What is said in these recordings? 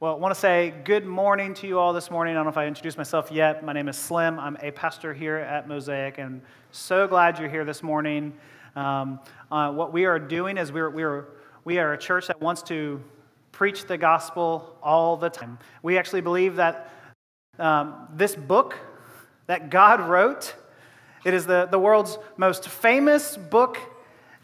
Well, I want to say good morning to you all this morning. I don't know if I introduced myself yet. My name is Slim. I'm a pastor here at Mosaic, and so glad you're here this morning. Um, uh, what we are doing is we're, we're, we are a church that wants to preach the gospel all the time. We actually believe that um, this book that God wrote, it is the, the world's most famous book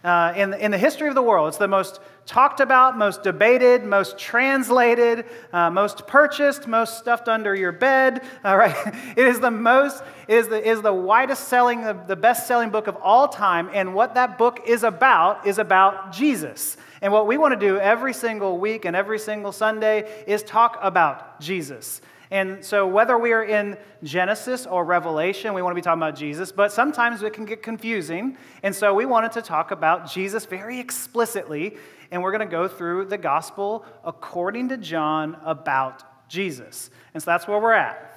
uh, in, in the history of the world. It's the most talked about, most debated, most translated, uh, most purchased, most stuffed under your bed. All right, it is the most, is the, is the widest selling, the, the best selling book of all time. And what that book is about is about Jesus. And what we want to do every single week and every single Sunday is talk about Jesus. And so, whether we are in Genesis or Revelation, we want to be talking about Jesus, but sometimes it can get confusing. And so, we wanted to talk about Jesus very explicitly and we're going to go through the gospel according to John about Jesus. And so that's where we're at.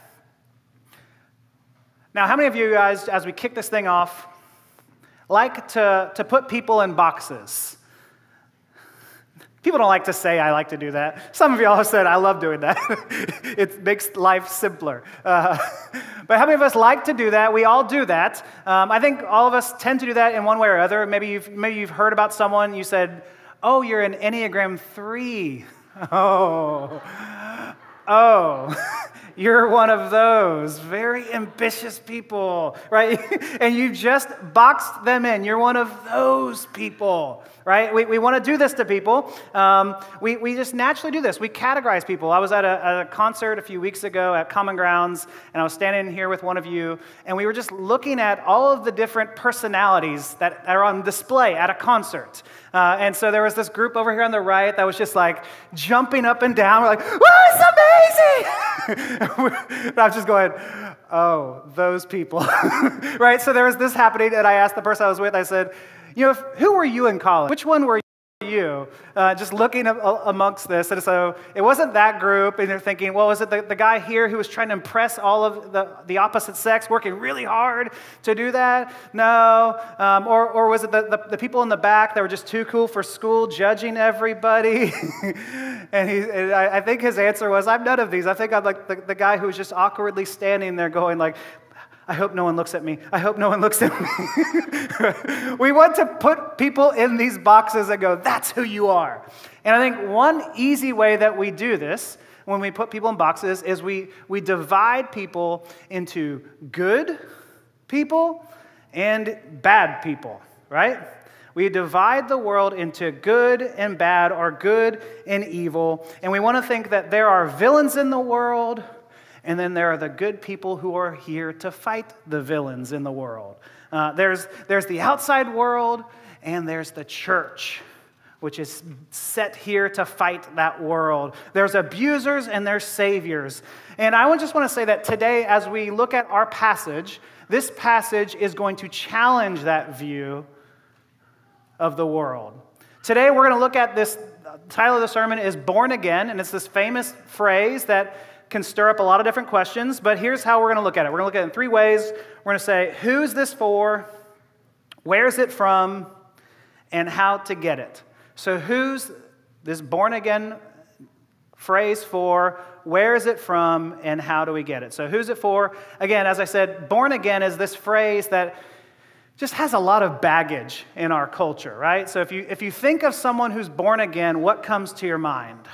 Now, how many of you guys, as we kick this thing off, like to, to put people in boxes? People don't like to say I like to do that. Some of y'all have said I love doing that. it makes life simpler. Uh, but how many of us like to do that? We all do that. Um, I think all of us tend to do that in one way or other. Maybe you've, maybe you've heard about someone, you said, Oh, you're an Enneagram 3. Oh, oh, you're one of those very ambitious people, right? and you just boxed them in. You're one of those people right? We, we want to do this to people. Um, we, we just naturally do this. We categorize people. I was at a, a, concert a few weeks ago at Common Grounds, and I was standing here with one of you, and we were just looking at all of the different personalities that are on display at a concert. Uh, and so there was this group over here on the right that was just like jumping up and down. We're like, "Wow, it's amazing!" and I was just going, "Oh, those people," right? So there was this happening, and I asked the person I was with. I said, you know, who were you in college? Which one were you? Uh, just looking amongst this. And so it wasn't that group, and they're thinking, well, was it the, the guy here who was trying to impress all of the, the opposite sex, working really hard to do that? No. Um, or, or was it the, the, the, people in the back that were just too cool for school, judging everybody? and, he, and I, I, think his answer was, I'm none of these. I think I'm like the, the guy who was just awkwardly standing there going like, I hope no one looks at me. I hope no one looks at me. we want to put people in these boxes and go, that's who you are. And I think one easy way that we do this when we put people in boxes is we, we divide people into good people and bad people, right? We divide the world into good and bad or good and evil. And we want to think that there are villains in the world and then there are the good people who are here to fight the villains in the world. Uh, there's, there's the outside world, and there's the church, which is set here to fight that world. There's abusers and there's saviors. And I just want to say that today, as we look at our passage, this passage is going to challenge that view of the world. Today, we're going to look at this. The title of the sermon is Born Again, and it's this famous phrase that can stir up a lot of different questions, but here's how we're going to look at it. We're going to look at it in three ways. We're going to say, who's this for? Where's it from? And how to get it. So, who's this born again phrase for? Where is it from? And how do we get it? So, who's it for? Again, as I said, born again is this phrase that just has a lot of baggage in our culture, right? So, if you, if you think of someone who's born again, what comes to your mind?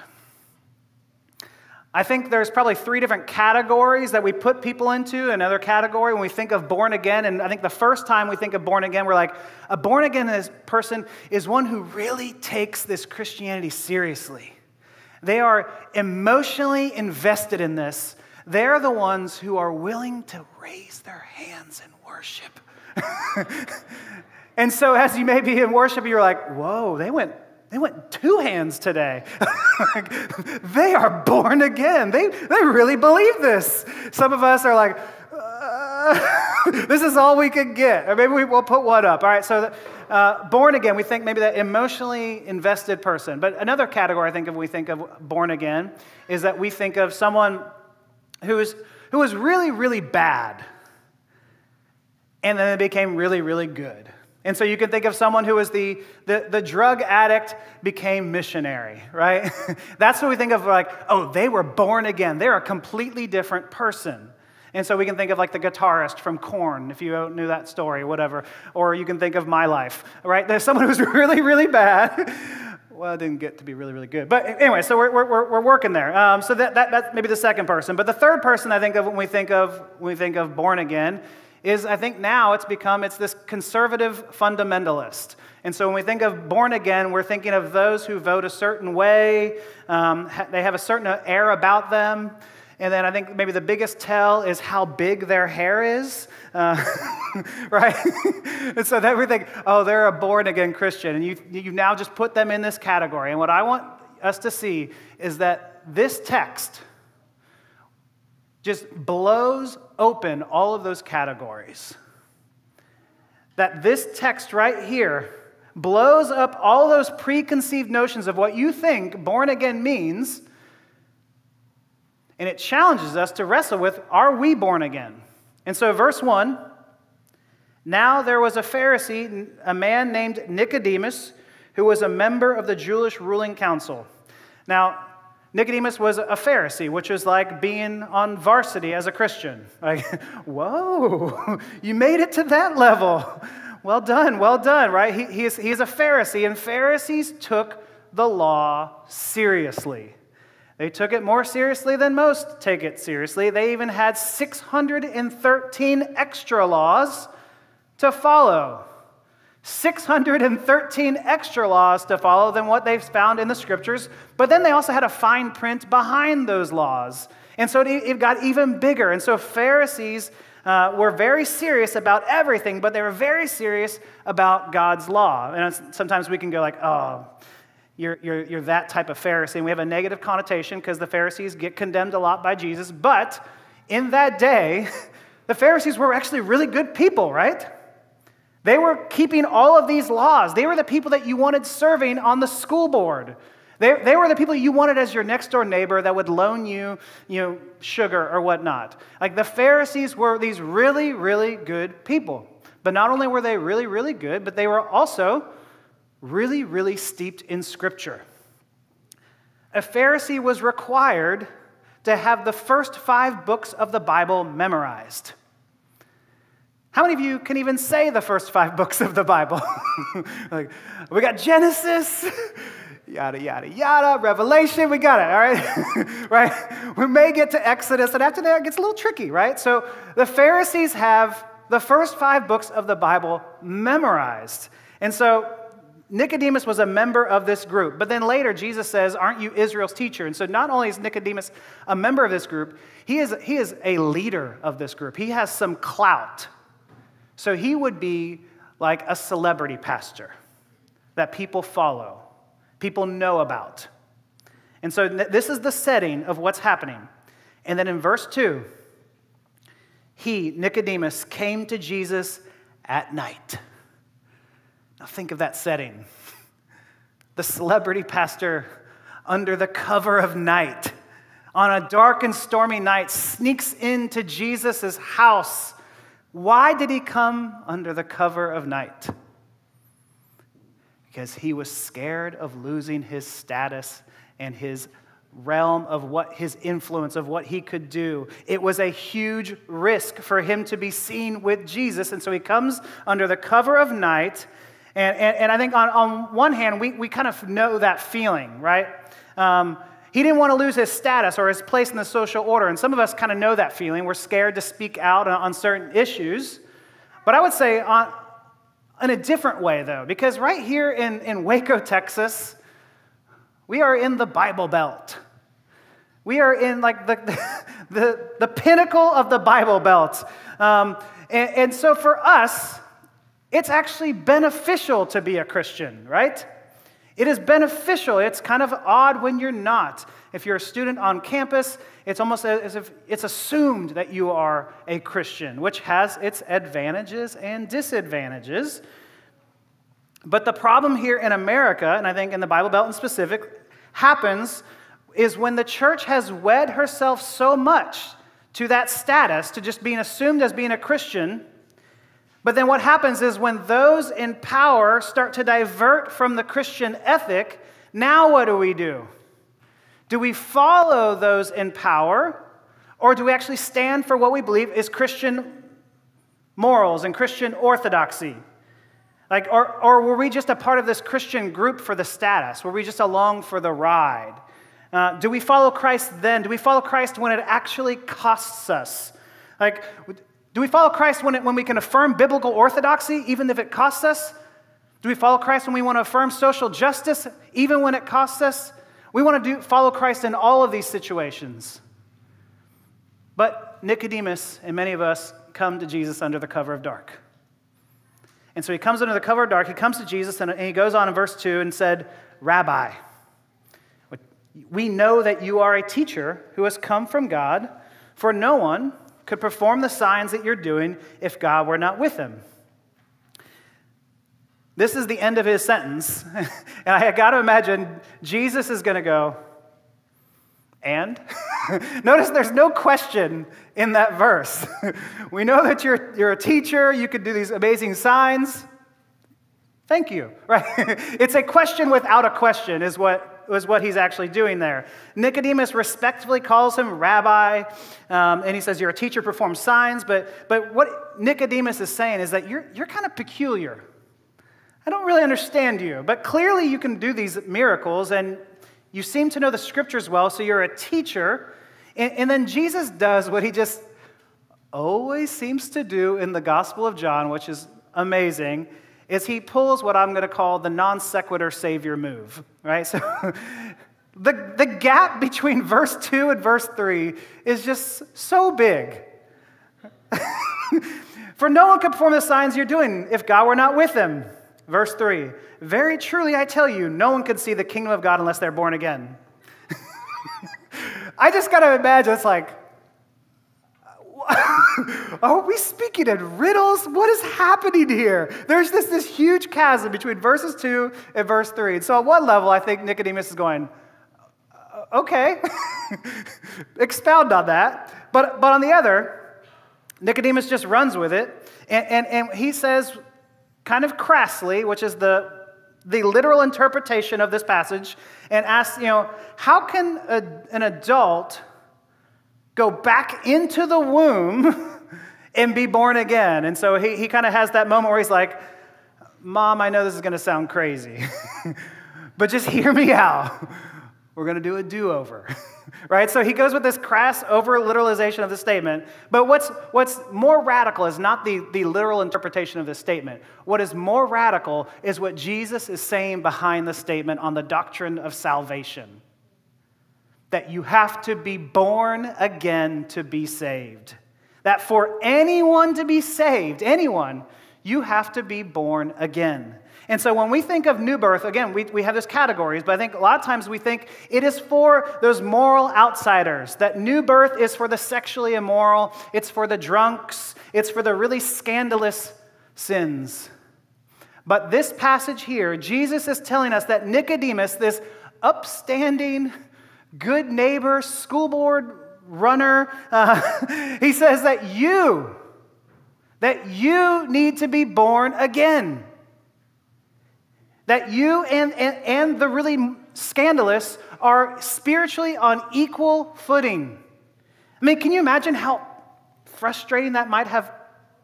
I think there's probably three different categories that we put people into. Another category when we think of born again, and I think the first time we think of born again, we're like, a born again person is one who really takes this Christianity seriously. They are emotionally invested in this. They're the ones who are willing to raise their hands in worship. and so, as you may be in worship, you're like, whoa, they went they went two hands today. they are born again. They, they really believe this. Some of us are like, uh, this is all we could get. Or maybe we, will put one up. All right, so uh, born again, we think maybe that emotionally invested person. But another category I think of we think of born again is that we think of someone who is, who was really, really bad and then they became really, really good. And so you can think of someone who was the, the, the drug addict became missionary, right? That's what we think of like, oh, they were born again. They're a completely different person. And so we can think of like the guitarist from Korn, if you knew that story, whatever. Or you can think of my life, right? There's someone who's really, really bad. Well, it didn't get to be really, really good. But anyway, so we're, we're, we're working there. Um, so that, that, that's maybe the second person. But the third person I think of when we think of, when we think of born again is I think now it's become it's this conservative fundamentalist. And so when we think of born again, we're thinking of those who vote a certain way. Um, they have a certain air about them. And then I think maybe the biggest tell is how big their hair is, uh, right? and so then we think, oh, they're a born again Christian. And you, you now just put them in this category. And what I want us to see is that this text just blows open all of those categories. That this text right here blows up all those preconceived notions of what you think born again means, and it challenges us to wrestle with are we born again? And so, verse 1 now there was a Pharisee, a man named Nicodemus, who was a member of the Jewish ruling council. Now, Nicodemus was a Pharisee, which is like being on varsity as a Christian. Like, whoa, you made it to that level. Well done, well done, right? He, he, is, he is a Pharisee, and Pharisees took the law seriously. They took it more seriously than most take it seriously. They even had 613 extra laws to follow. 613 extra laws to follow than what they've found in the scriptures, but then they also had a fine print behind those laws. And so it got even bigger. And so Pharisees uh, were very serious about everything, but they were very serious about God's law. And sometimes we can go like, oh, you're, you're, you're that type of Pharisee. And we have a negative connotation because the Pharisees get condemned a lot by Jesus. But in that day, the Pharisees were actually really good people, right? They were keeping all of these laws. They were the people that you wanted serving on the school board. They, they were the people you wanted as your next door neighbor that would loan you, you know, sugar or whatnot. Like the Pharisees were these really, really good people. But not only were they really, really good, but they were also really, really steeped in Scripture. A Pharisee was required to have the first five books of the Bible memorized. How many of you can even say the first five books of the Bible? like, we got Genesis, yada, yada, yada, Revelation, we got it, all right? right? We may get to Exodus, and after that, it gets a little tricky, right? So the Pharisees have the first five books of the Bible memorized. And so Nicodemus was a member of this group. But then later, Jesus says, Aren't you Israel's teacher? And so not only is Nicodemus a member of this group, he is, he is a leader of this group. He has some clout so he would be like a celebrity pastor that people follow, people know about. And so this is the setting of what's happening. And then in verse 2, he, Nicodemus, came to Jesus at night. Now think of that setting. The celebrity pastor under the cover of night on a dark and stormy night sneaks into Jesus' house why did he come under the cover of night? Because he was scared of losing his status and his realm of what his influence, of what he could do. It was a huge risk for him to be seen with Jesus. And so he comes under the cover of night. And, and, and I think on, on one hand, we, we kind of know that feeling, right? Um, he didn't want to lose his status or his place in the social order. And some of us kind of know that feeling. We're scared to speak out on certain issues. But I would say on, in a different way, though, because right here in, in Waco, Texas, we are in the Bible Belt. We are in like the, the, the, pinnacle of the Bible Belt. Um, and, and so for us, it's actually beneficial to be a Christian, right? It is beneficial. It's kind of odd when you're not. If you're a student on campus, it's almost as if it's assumed that you are a Christian, which has its advantages and disadvantages. But the problem here in America, and I think in the Bible Belt in specific, happens is when the church has wed herself so much to that status, to just being assumed as being a Christian, But then what happens is when those in power start to divert from the Christian ethic, now what do we do? Do we follow those in power, or do we actually stand for what we believe is Christian morals and Christian orthodoxy? Like, or, or were we just a part of this Christian group for the status? Were we just along for the ride? Uh, do we follow Christ then? Do we follow Christ when it actually costs us? Like, do we follow Christ when, it, when we can affirm biblical orthodoxy, even if it costs us? Do we follow Christ when we want to affirm social justice, even when it costs us? We want to do, follow Christ in all of these situations. But Nicodemus and many of us come to Jesus under the cover of dark. And so he comes under the cover of dark. He comes to Jesus and he goes on in verse 2 and said, Rabbi, we know that you are a teacher who has come from God, for no one could perform the signs that you're doing if God were not with him. This is the end of his sentence. and I got to imagine Jesus is going to go, and? Notice there's no question in that verse. we know that you're, you're a teacher, you could do these amazing signs. Thank you, right? it's a question without a question, is what was what he's actually doing there. Nicodemus respectfully calls him rabbi, um, and he says, You're a teacher, perform signs. But, but what Nicodemus is saying is that you're, you're kind of peculiar. I don't really understand you, but clearly you can do these miracles, and you seem to know the scriptures well, so you're a teacher. And, and then Jesus does what he just always seems to do in the Gospel of John, which is amazing is he pulls what I'm going to call the non sequitur savior move, right? So the, the gap between verse 2 and verse 3 is just so big. For no one could perform the signs you're doing if God were not with them. Verse 3 Very truly I tell you, no one can see the kingdom of God unless they're born again. I just got to imagine it's like, Are we speaking in riddles? What is happening here? There's this, this huge chasm between verses 2 and verse 3. And so, at one level, I think Nicodemus is going, uh, okay, expound on that. But, but on the other, Nicodemus just runs with it. And, and, and he says, kind of crassly, which is the, the literal interpretation of this passage, and asks, you know, how can a, an adult go back into the womb and be born again. And so he, he kind of has that moment where he's like, Mom, I know this is going to sound crazy, but just hear me out. We're going to do a do over. right? So he goes with this crass over literalization of the statement. But what's, what's more radical is not the, the literal interpretation of this statement. What is more radical is what Jesus is saying behind the statement on the doctrine of salvation that you have to be born again to be saved. That for anyone to be saved, anyone, you have to be born again. And so when we think of new birth, again, we, we have those categories, but I think a lot of times we think it is for those moral outsiders, that new birth is for the sexually immoral, it's for the drunks, it's for the really scandalous sins. But this passage here, Jesus is telling us that Nicodemus, this upstanding, good neighbor, school board runner. Uh, he says that you, that you need to be born again. That you and, and, and the really scandalous are spiritually on equal footing. I mean, can you imagine how frustrating that might have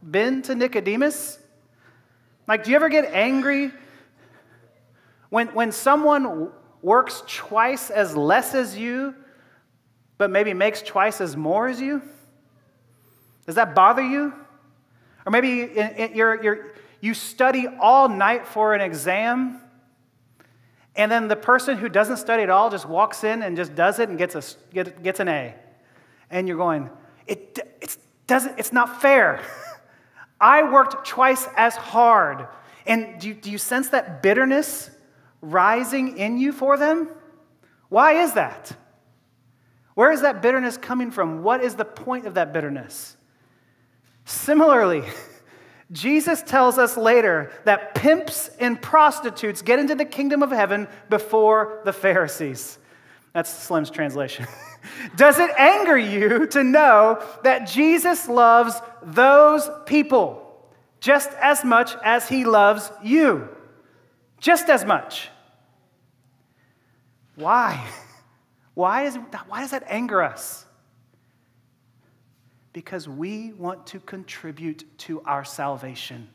been to Nicodemus? Like, do you ever get angry when, when someone works twice as less as you, but maybe makes twice as more as you? Does that bother you? Or maybe you're, you're, you study all night for an exam, and then the person who doesn't study at all just walks in and just does it and gets, a, gets an A. And you're going, it, it's, doesn't, it's not fair. I worked twice as hard. And do you, do you sense that bitterness rising in you for them? Why is that? Where is that bitterness coming from? What is the point of that bitterness? Similarly, Jesus tells us later that pimps and prostitutes get into the kingdom of heaven before the Pharisees. That's Slim's translation. Does it anger you to know that Jesus loves those people? just as much as he loves you. Just as much. Why? Why, is, why does that anger us? Because we want to contribute to our salvation.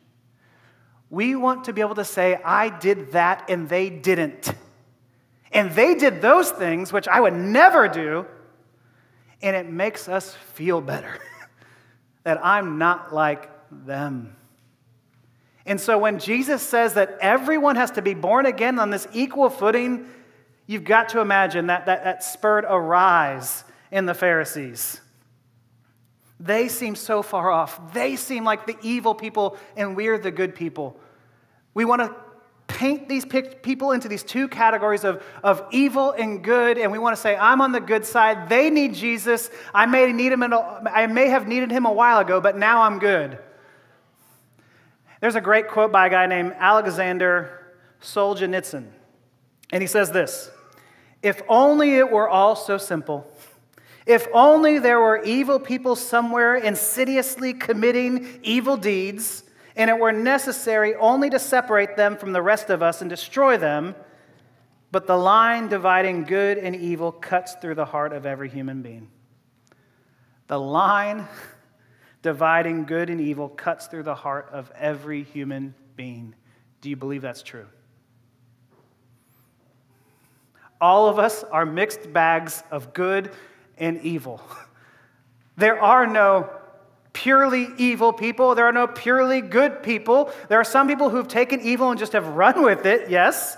We want to be able to say, I did that and they didn't. And they did those things, which I would never do, and it makes us feel better that I'm not like them. And so when Jesus says that everyone has to be born again on this equal footing, you've got to imagine that that, that spurred a rise in the Pharisees. They seem so far off. They seem like the evil people, and we're the good people. We want to paint these people into these two categories of, of evil and good, and we want to say, I'm on the good side. They need Jesus. I may, need him a, I may have needed him a while ago, but now I'm good. There's a great quote by a guy named Alexander Solzhenitsyn, and he says this If only it were all so simple. If only there were evil people somewhere insidiously committing evil deeds and it were necessary only to separate them from the rest of us and destroy them. But the line dividing good and evil cuts through the heart of every human being. The line dividing good and evil cuts through the heart of every human being. Do you believe that's true? All of us are mixed bags of good and evil. There are no purely evil people. There are no purely good people. There are some people who've taken evil and just have run with it, yes.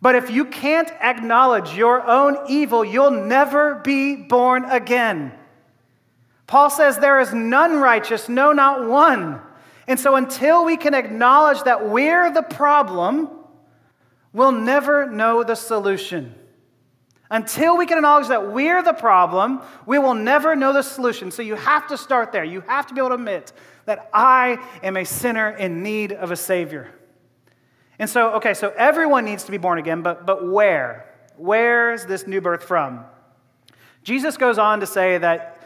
But if you can't acknowledge your own evil, you'll never be born again. Paul says, There is none righteous, no, not one. And so until we can acknowledge that we're the problem, we'll never know the solution. Until we can acknowledge that we're the problem, we will never know the solution. So you have to start there. You have to be able to admit that I am a sinner in need of a Savior. And so, okay, so everyone needs to be born again, but, but where? Where's this new birth from? Jesus goes on to say that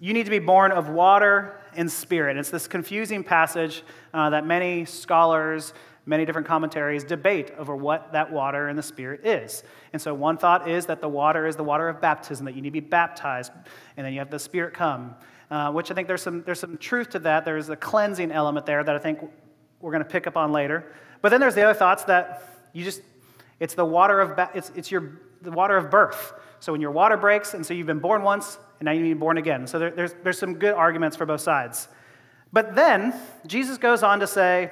you need to be born of water and spirit. It's this confusing passage uh, that many scholars many different commentaries debate over what that water and the Spirit is. And so, one thought is that the water is the water of baptism, that you need to be baptized, and then you have the Spirit come, uh, which I think there's some, there's some truth to that. There's a cleansing element there that I think we're going to pick up on later. But then there's the other thoughts that you just, it's the water of, it's, it's your, the water of birth. So when your water breaks, and so you've been born once, and now you need born again. So there, there's, there's some good arguments for both sides. But then Jesus goes on to say,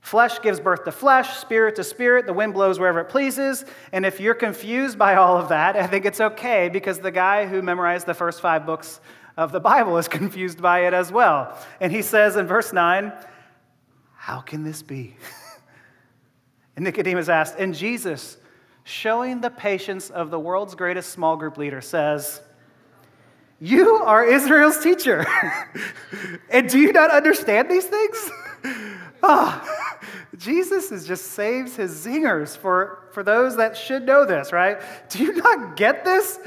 Flesh gives birth to flesh, spirit to spirit, the wind blows wherever it pleases. And if you're confused by all of that, I think it's okay because the guy who memorized the first five books of the Bible is confused by it as well. And he says in verse 9, How can this be? and Nicodemus asked, and Jesus, showing the patience of the world's greatest small group leader, says, You are Israel's teacher. and do you not understand these things? oh, Jesus is just saves his zingers for, for those that should know this, right? Do you not get this?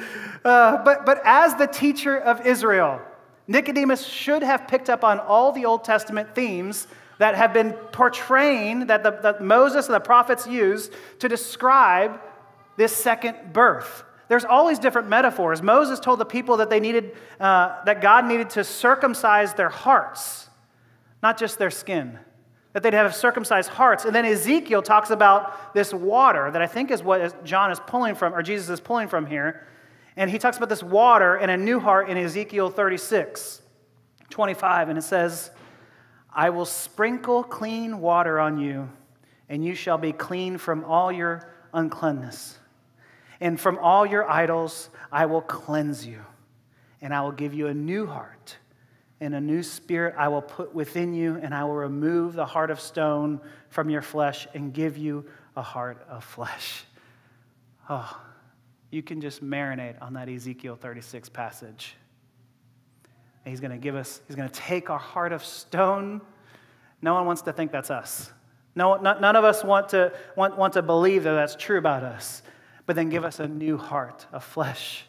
Uh, but, but as the teacher of Israel, Nicodemus should have picked up on all the Old Testament themes that have been portraying, that, the, that Moses and the prophets used to describe this second birth. There's always different metaphors. Moses told the people that they needed, uh, that God needed to circumcise their hearts, not just their skin that they'd have circumcised hearts. And then Ezekiel talks about this water that I think is what John is pulling from, or Jesus is pulling from here. And he talks about this water and a new heart in Ezekiel 36, 25. And it says, I will sprinkle clean water on you, and you shall be clean from all your uncleanness. And from all your idols I will cleanse you, and I will give you a new heart and a new spirit I will put within you, and I will remove the heart of stone from your flesh and give you a heart of flesh. Oh, you can just marinate on that Ezekiel 36 passage. he's going to give us, he's going to take our heart of stone. No one wants to think that's us. No, none of us want to, want, want to believe that that's true about us, but then give us a new heart a flesh,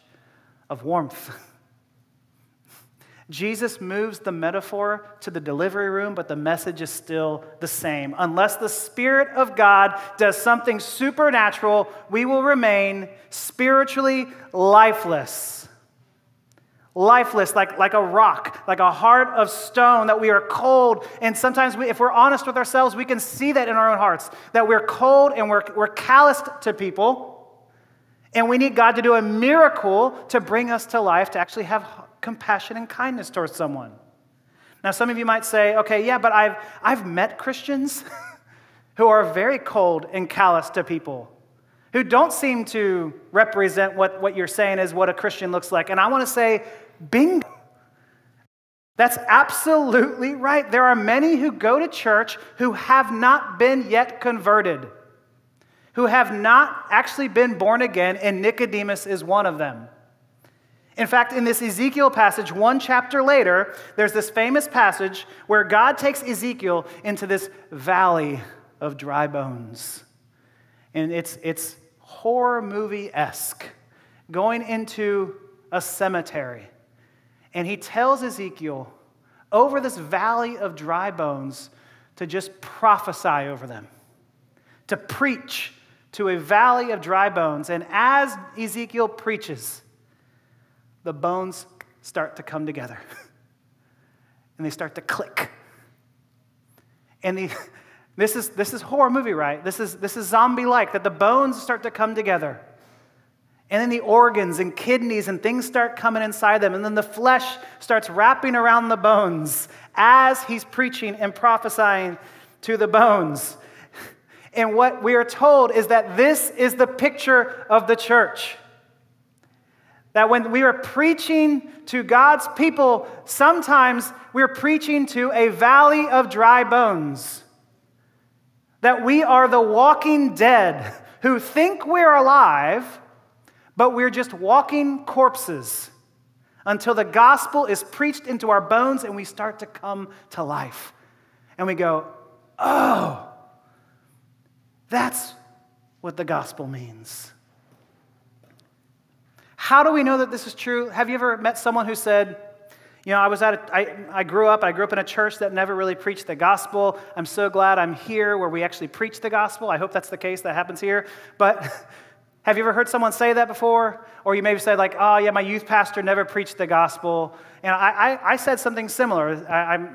of warmth Jesus moves the metaphor to the delivery room, but the message is still the same. Unless the Spirit of God does something supernatural, we will remain spiritually lifeless. Lifeless, like, like a rock, like a heart of stone, that we are cold. And sometimes, we, if we're honest with ourselves, we can see that in our own hearts, that we're cold and we're, we're calloused to people. And we need God to do a miracle to bring us to life, to actually have compassion and kindness towards someone. Now, some of you might say, okay, yeah, but I've, I've met Christians who are very cold and callous to people, who don't seem to represent what, what you're saying is what a Christian looks like. And I want to say, bingo. That's absolutely right. There are many who go to church who have not been yet converted, who have not actually been born again, and Nicodemus is one of them. In fact, in this Ezekiel passage, one chapter later, there's this famous passage where God takes Ezekiel into this valley of dry bones. And it's, it's horror movie esque, going into a cemetery. And he tells Ezekiel over this valley of dry bones to just prophesy over them, to preach to a valley of dry bones. And as Ezekiel preaches, the bones start to come together and they start to click. And the, this, is, this is horror movie, right? This is, this is zombie like, that the bones start to come together. And then the organs and kidneys and things start coming inside them. And then the flesh starts wrapping around the bones as he's preaching and prophesying to the bones. And what we are told is that this is the picture of the church. That when we are preaching to God's people, sometimes we're preaching to a valley of dry bones. That we are the walking dead who think we're alive, but we're just walking corpses until the gospel is preached into our bones and we start to come to life. And we go, oh, that's what the gospel means. How do we know that this is true? Have you ever met someone who said, you know, I was at a, I, I grew up, I grew up in a church that never really preached the gospel. I'm so glad I'm here where we actually preach the gospel. I hope that's the case, that happens here. But have you ever heard someone say that before? Or you maybe said, like, oh, yeah, my youth pastor never preached the gospel. And I, I, I said something similar. I, I,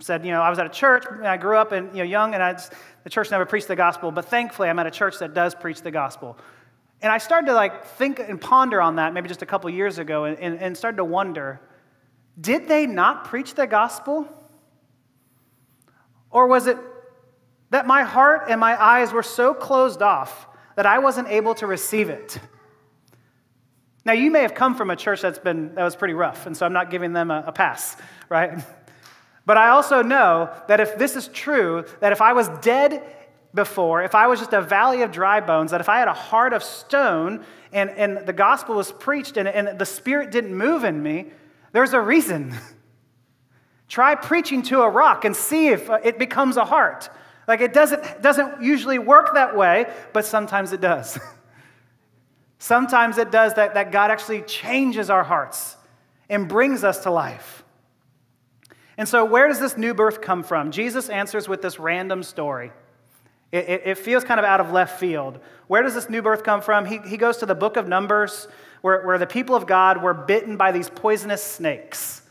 said, you know, I was at a church, I grew up and, you know, young, and I the church never preached the gospel. But thankfully, I'm at a church that does preach the gospel. And I started to like think and ponder on that maybe just a couple years ago and, and, and started to wonder did they not preach the gospel? Or was it that my heart and my eyes were so closed off that I wasn't able to receive it? Now, you may have come from a church that's been, that was pretty rough, and so I'm not giving them a, a pass, right? But I also know that if this is true, that if I was dead before, if I was just a valley of dry bones, that if I had a heart of stone and, and the gospel was preached and, and the Spirit didn't move in me, there's a reason. Try preaching to a rock and see if uh, it becomes a heart. Like it doesn't, doesn't usually work that way, but sometimes it does. sometimes it does that, that God actually changes our hearts and brings us to life. And so, where does this new birth come from? Jesus answers with this random story. It, it, it, feels kind of out of left field. Where does this new birth come from? He, he goes to the book of Numbers, where, where the people of God were bitten by these poisonous snakes.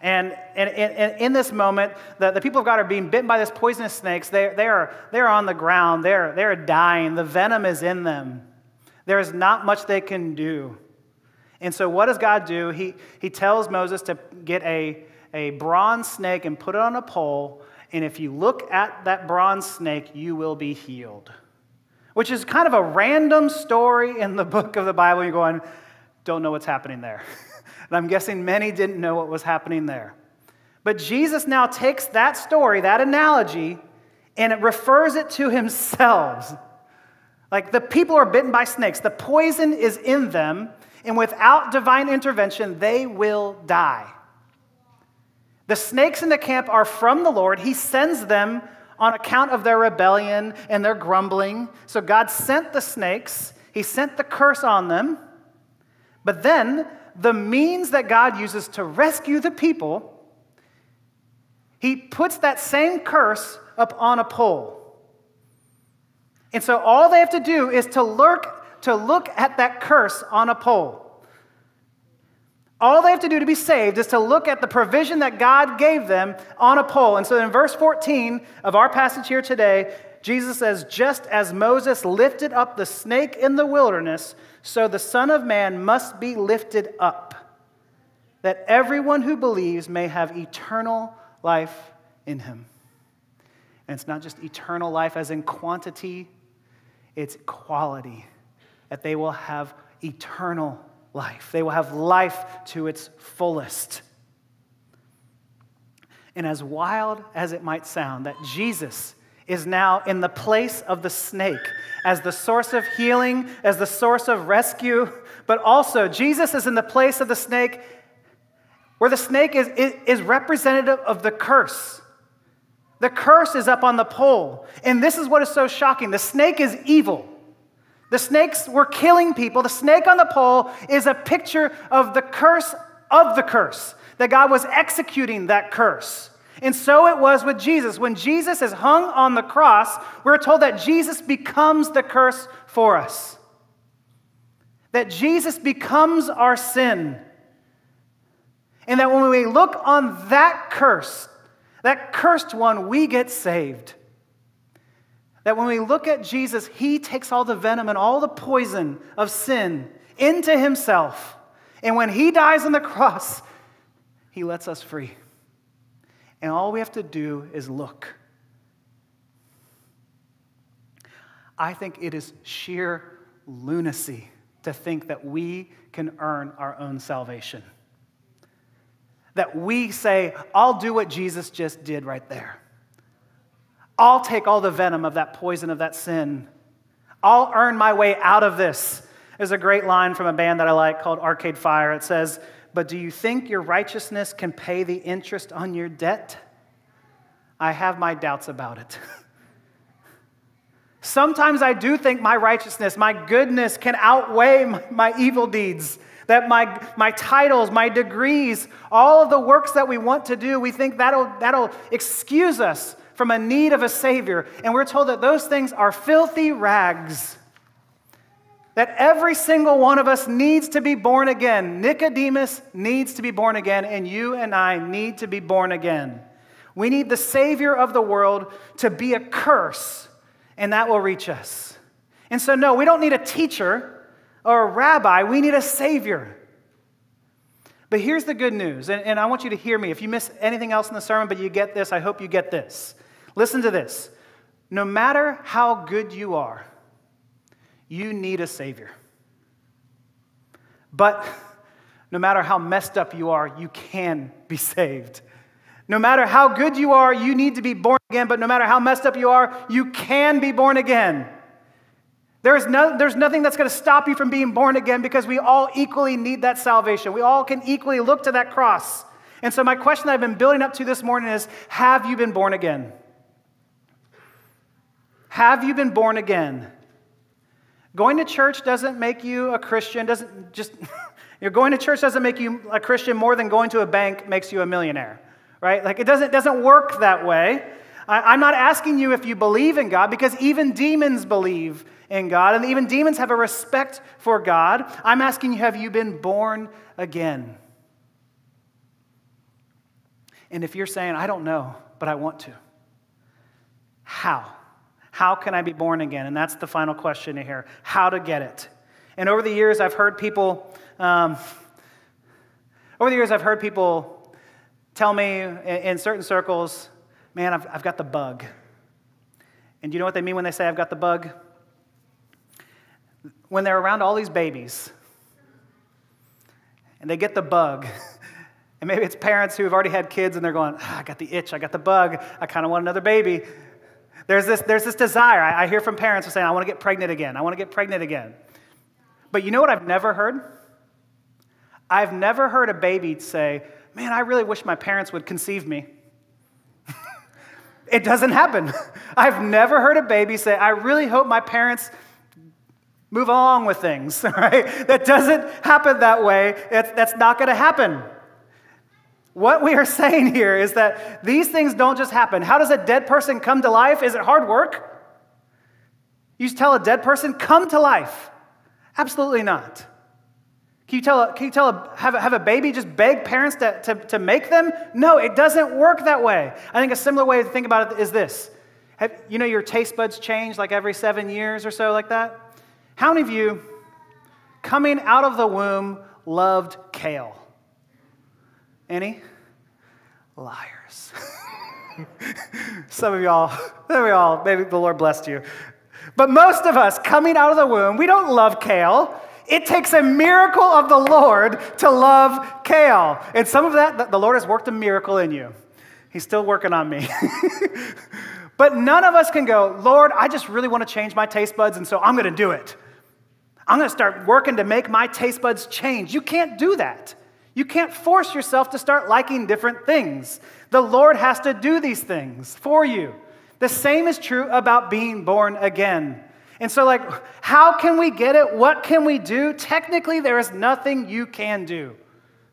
And, and, and in this moment, the, the people of God are being bitten by these poisonous snakes. They, they, are, they are on the ground, they're, they're dying. The venom is in them. There is not much they can do. And so, what does God do? He, he tells Moses to get a, a bronze snake and put it on a pole and if you look at that bronze snake, you will be healed. Which is kind of a random story in the book of the Bible. You're going, don't know what's happening there. and I'm guessing many didn't know what was happening there. But Jesus now takes that story, that analogy, and it refers it to himself. Like the people are bitten by snakes, the poison is in them, and without divine intervention, they will die. The snakes in the camp are from the Lord. He sends them on account of their rebellion and their grumbling. So God sent the snakes, He sent the curse on them. But then the means that God uses to rescue the people, he puts that same curse up on a pole. And so all they have to do is to look, to look at that curse on a pole. All they have to do to be saved is to look at the provision that God gave them on a pole. And so in verse 14 of our passage here today, Jesus says, Just as Moses lifted up the snake in the wilderness, so the Son of Man must be lifted up, that everyone who believes may have eternal life in him. And it's not just eternal life as in quantity, it's quality, that they will have eternal life. They will have life to its fullest. And as wild as it might sound, that Jesus is now in the place of the snake as the source of healing, as the source of rescue, but also Jesus is in the place of the snake where the snake is, is, is representative of the curse. The curse is up on the pole. And this is what is so shocking the snake is evil. The snakes were killing people. The snake on the pole is a picture of the curse of the curse, that God was executing that curse. And so it was with Jesus. When Jesus is hung on the cross, we're told that Jesus becomes the curse for us. That Jesus becomes our sin. And that when we look on that curse, that cursed one, we get saved. That when we look at Jesus, he takes all the venom and all the poison of sin into himself. And when he dies on the cross, he lets us free. And all we have to do is look. I think it is sheer lunacy to think that we can earn our own salvation that we say, I'll do what Jesus just did right there. I'll take all the venom of that poison of that sin. I'll earn my way out of this. There's a great line from a band that I like called Arcade Fire. It says, But do you think your righteousness can pay the interest on your debt? I have my doubts about it. Sometimes I do think my righteousness, my goodness can outweigh my, evil deeds that my, my titles, my degrees, all of the works that we want to do, we think that'll, that'll excuse us from a need of a Savior. And we're told that those things are filthy rags. That every single one of us needs to be born again. Nicodemus needs to be born again, and you and I need to be born again. We need the Savior of the world to be a curse, and that will reach us. And so, no, we don't need a teacher or a rabbi, we need a savior. But here's the good news, and, and I want you to hear me. If you miss anything else in the sermon, but you get this, I hope you get this. Listen to this. No matter how good you are, you need a savior. But no matter how messed up you are, you can be saved. No matter how good you are, you need to be born again, but no matter how messed up you are, you can be born again. There is no, there's nothing that's going to stop you from being born again because we all equally need that salvation. We all can equally look to that cross. And so, my question that I've been building up to this morning is Have you been born again? Have you been born again? Going to church doesn't make you a Christian, doesn't just, you're going to church doesn't make you a Christian more than going to a bank makes you a millionaire, right? Like it doesn't, doesn't work that way. I, I'm not asking you if you believe in God because even demons believe in God, and even demons have a respect for God. I'm asking you, have you been born again? And if you're saying, I don't know, but I want to, how? How can I be born again? And that's the final question here how to get it. And over the years, I've heard people, um, over the years, I've heard people tell me in, in certain circles, man, I've, I've got the bug. And do you know what they mean when they say I've got the bug? when they're around all these babies and they get the bug. And maybe it's parents who have already had kids and they're going, ah, I got the itch, I got the bug, I kind of want another baby. There's this, there's this desire. I, I hear from parents who saying, I want to get pregnant again, I want to get pregnant again. But you know what I've never heard? I've never heard a baby say, Man, I really wish my parents would conceive me. it doesn't happen. I've never heard a baby say, I really hope my parents Move along with things, right? That doesn't happen that way. That's not going to happen. What we are saying here is that these things don't just happen. How does a dead person come to life? Is it hard work? You tell a dead person, come to life. Absolutely not. Can you tell, a, can you tell a, have, a, have a baby just beg parents to, to, to make them? No, it doesn't work that way. I think a similar way to think about it is this. Have, you know your taste buds change like every seven years or so, like that? How many of you, coming out of the womb, loved kale? Any? Liars. some of y'all, some of y'all, maybe the Lord blessed you. But most of us coming out of the womb, we don't love kale. It takes a miracle of the Lord to love kale. And some of that, the Lord has worked a miracle in you. He's still working on me. but none of us can go, Lord, I just really want to change my taste buds, and so I'm going to do it. I'm going to start working to make my taste buds change. You can't do that. You can't force yourself to start liking different things. The Lord has to do these things for you. The same is true about being born again. And so, like, how can we get it? What can we do? Technically, there is nothing you can do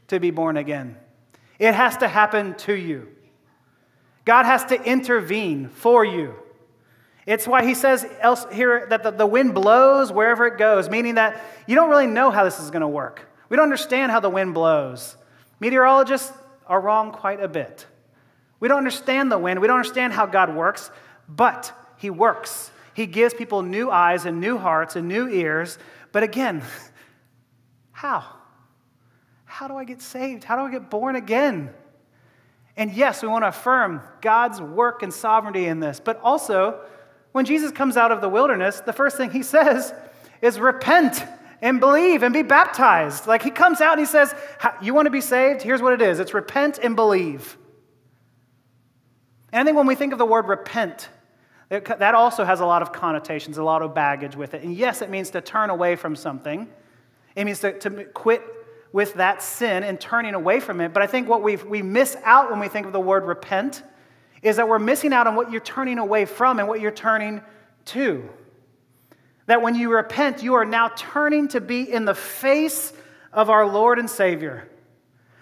to be born again. It has to happen to you. God has to intervene for you. It's why he says else here that the, the wind blows wherever it goes, meaning that you don't really know how this is going to work. We don't understand how the wind blows. Meteorologists are wrong quite a bit. We don't understand the wind, we don't understand how God works, but he works. He gives people new eyes and new hearts and new ears. But again, how? How do I get saved? How do I get born again? And yes, we want to affirm God's work and sovereignty in this. But also, when Jesus comes out of the wilderness, the first thing he says is repent and believe and be baptized. Like he comes out and he says, You want to be saved? Here's what it is it's repent and believe. And I think when we think of the word repent, that also has a lot of connotations, a lot of baggage with it. And yes, it means to turn away from something, it means to, to quit with that sin and turning away from it. But I think what we we miss out when we think of the word repent is that we're missing out on what you're turning away from and what you're turning to. That when you repent, you are now turning to be in the face of our Lord and Savior.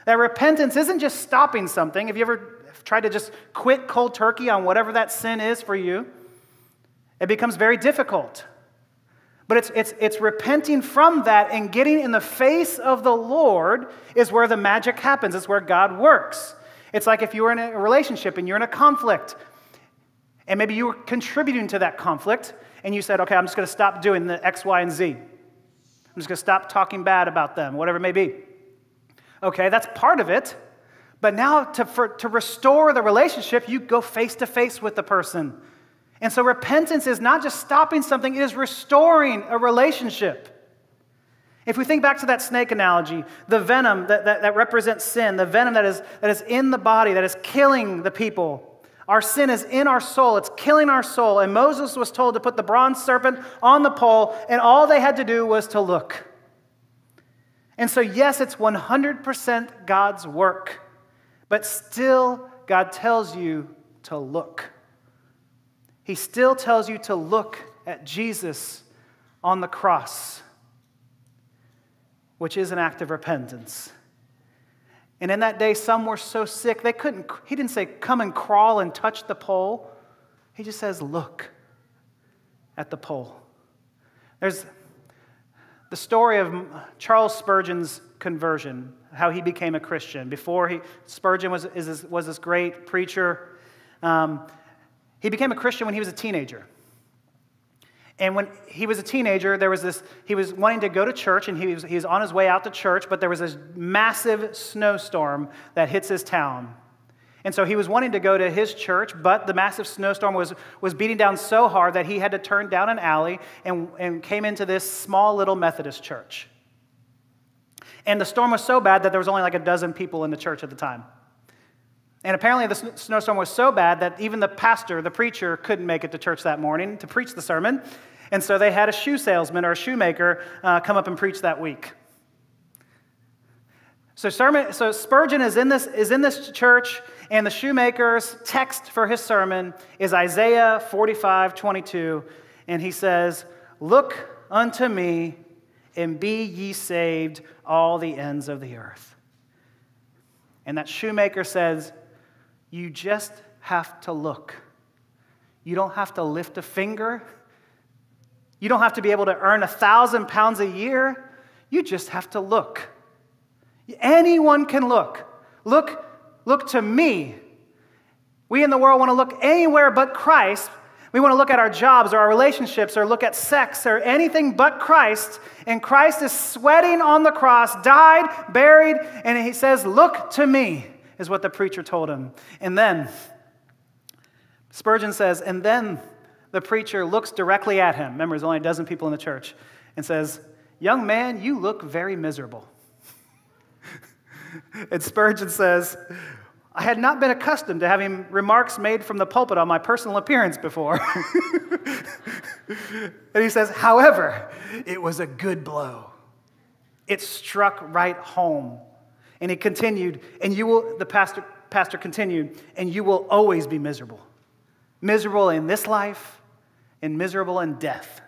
That repentance isn't just stopping something. Have you ever tried to just quit cold turkey on whatever that sin is for you? It becomes very difficult. But it's, it's, it's repenting from that and getting in the face of the Lord is where the magic happens. It's where God works. It's like if you were in a relationship and you're in a conflict, and maybe you were contributing to that conflict, and you said, okay, I'm just going to stop doing the X, Y, and Z. I'm just going to stop talking bad about them, whatever it may be. Okay, that's part of it. But now, to, for, to restore the relationship, you go face to face with the person. And so, repentance is not just stopping something, it is restoring a relationship. If we think back to that snake analogy, the venom that, that, that, represents sin, the venom that is, that is in the body, that is killing the people, our sin is in our soul, it's killing our soul. And Moses was told to put the bronze serpent on the pole, and all they had to do was to look. And so, yes, it's 100% God's work. But still, God tells you to look. He still tells you to look at Jesus on the cross, which is an act of repentance. And in that day, some were so sick, they couldn't, he didn't say, come and crawl and touch the pole. He just says, look at the pole. There's the story of Charles Spurgeon's conversion how he became a Christian. Before he, Spurgeon was, is, was this great preacher. Um, he became a Christian when he was a teenager. And when he was a teenager, there was this, he was wanting to go to church and he was, he was on his way out to church, but there was this massive snowstorm that hits his town. And so he was wanting to go to his church, but the massive snowstorm was, was beating down so hard that he had to turn down an alley and, and came into this small little Methodist church. And the storm was so bad that there was only like a dozen people in the church at the time. And apparently, the snowstorm was so bad that even the pastor, the preacher, couldn't make it to church that morning to preach the sermon. And so they had a shoe salesman or a shoemaker uh, come up and preach that week. So, sermon, so Spurgeon is in, this, is in this church, and the shoemaker's text for his sermon is Isaiah 45 22. And he says, Look unto me, and be ye saved, all the ends of the earth. And that shoemaker says, You just have to look. You don't have to lift a finger. You don't have to be able to earn a thousand pounds a year. You just have to look. Anyone can look. Look, look to me. We in the world want to look anywhere but Christ. We want to look at our jobs or our relationships or look at sex or anything but Christ. And Christ is sweating on the cross, died, buried, and he says, Look to me, is what the preacher told him. And then, Spurgeon says, and then the preacher looks directly at him. Remember, there's only a dozen people in the church, and says, Young man, you look very miserable. and Spurgeon says, I had not been accustomed to having remarks made from the pulpit on my personal appearance before. and he says, however, it was a good blow. It struck right home. And he continued, and you will, the pastor, pastor continued, and you will always be miserable. Miserable in this life and miserable in death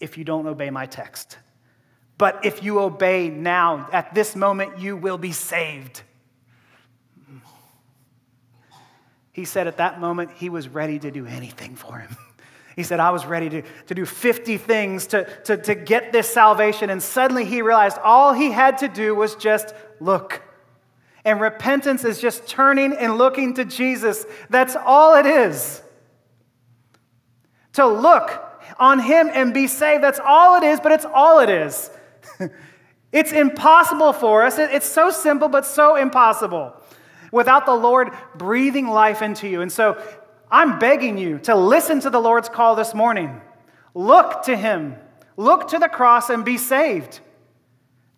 if you don't obey my text. But if you obey now, at this moment, you will be saved. He said at that moment, he was ready to do anything for him. He said, I was ready to, to do 50 things to, to, to get this salvation. And suddenly he realized all he had to do was just look. And repentance is just turning and looking to Jesus. That's all it is. To look on him and be saved. That's all it is, but it's all it is. it's impossible for us. It's so simple, but so impossible without the Lord breathing life into you. And so I'm begging you to listen to the Lord's call this morning. Look to Him, look to the cross and be saved.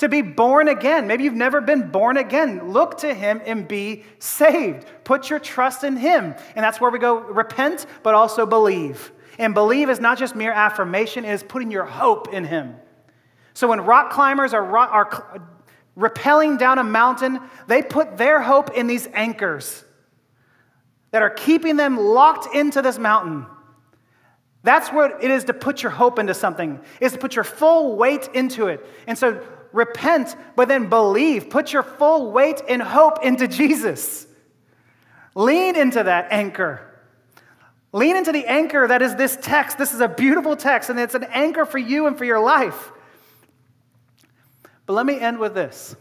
To be born again. Maybe you've never been born again. Look to Him and be saved. Put your trust in Him. And that's where we go repent, but also believe. And believe is not just mere affirmation, it is putting your hope in Him. So when rock climbers are, are rappelling down a mountain, they put their hope in these anchors that are keeping them locked into this mountain. That's what it is to put your hope into something, is to put your full weight into it. And so repent, but then believe. Put your full weight and hope into Jesus. Lean into that anchor. Lean into the anchor that is this text. This is a beautiful text, and it's an anchor for you and for your life. But let me end with this.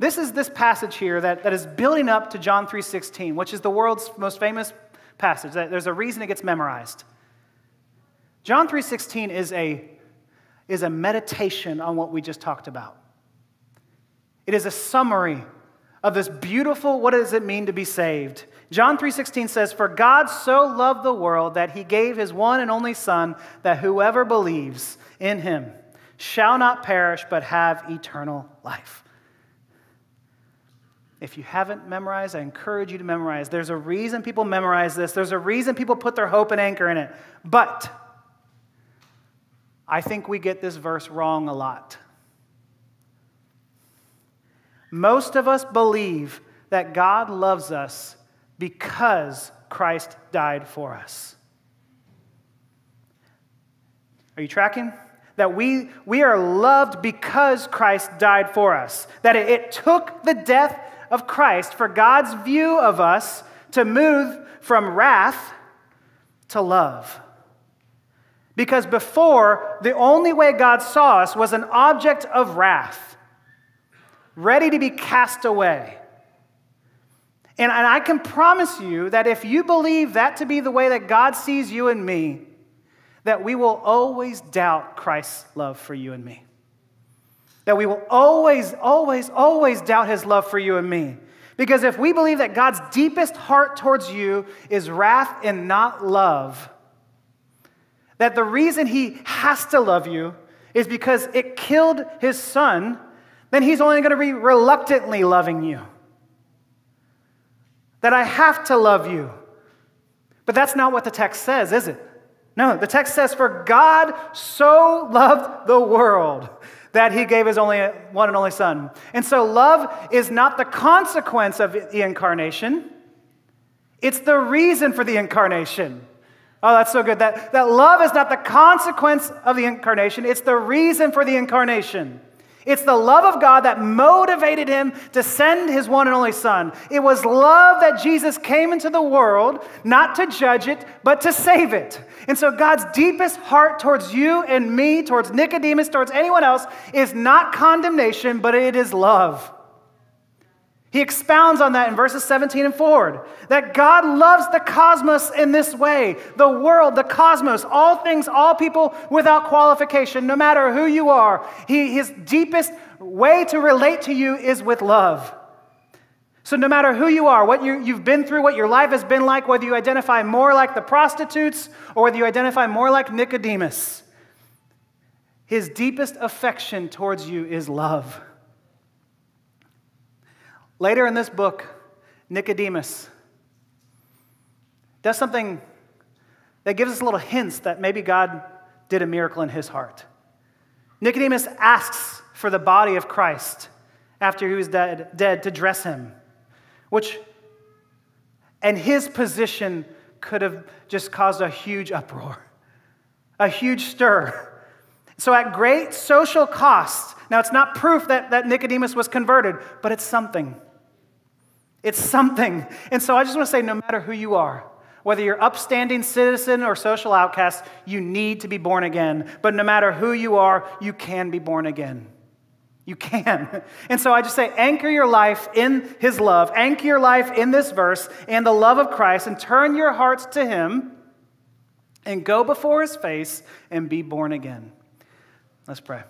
This is this passage here that, that is building up to John 3.16, which is the world's most famous passage. There's a reason it gets memorized. John 3.16 is a, is a meditation on what we just talked about. It is a summary of this beautiful, what does it mean to be saved? John 3:16 says, "For God so loved the world that he gave his one and only son that whoever believes in him shall not perish but have eternal life. If you haven't memorized, I encourage you to memorize. There's a reason people memorize this, there's a reason people put their hope and anchor in it. But I think we get this verse wrong a lot. Most of us believe that God loves us because Christ died for us. Are you tracking? that we, we are loved because Christ died for us. That it, it took the death of Christ for God's view of us to move from wrath to love. Because before, the only way God saw us was an object of wrath, ready to be cast away. And, and I can promise you that if you believe that to be the way that God sees you and me, that we will always doubt Christ's love for you and me. That we will always, always, always doubt his love for you and me. Because if we believe that God's deepest heart towards you is wrath and not love, that the reason he has to love you is because it killed his son, then he's only going to be reluctantly loving you. That I have to love you. But that's not what the text says, is it? No, the text says, For God so loved the world that he gave his only one and only son. And so love is not the consequence of the incarnation, it's the reason for the incarnation. Oh, that's so good. That, that love is not the consequence of the incarnation, it's the reason for the incarnation. It's the love of God that motivated him to send his one and only Son. It was love that Jesus came into the world, not to judge it, but to save it. And so, God's deepest heart towards you and me, towards Nicodemus, towards anyone else, is not condemnation, but it is love. He expounds on that in verses 17 and forward that God loves the cosmos in this way the world, the cosmos, all things, all people without qualification, no matter who you are. He, his deepest way to relate to you is with love. So, no matter who you are, what you, you've been through, what your life has been like, whether you identify more like the prostitutes or whether you identify more like Nicodemus, his deepest affection towards you is love. Later in this book, Nicodemus does something that gives us little hints that maybe God did a miracle in his heart. Nicodemus asks for the body of Christ after he was dead, dead to dress him, which, and his position could have just caused a huge uproar, a huge stir. So, at great social cost, now it's not proof that, that Nicodemus was converted, but it's something. It's something. And so I just want to say no matter who you are, whether you're upstanding citizen or social outcast, you need to be born again. But no matter who you are, you can be born again. You can. And so I just say, anchor your life in His love, anchor your life in this verse and the love of Christ, and turn your hearts to Him and go before His face and be born again. Let's pray.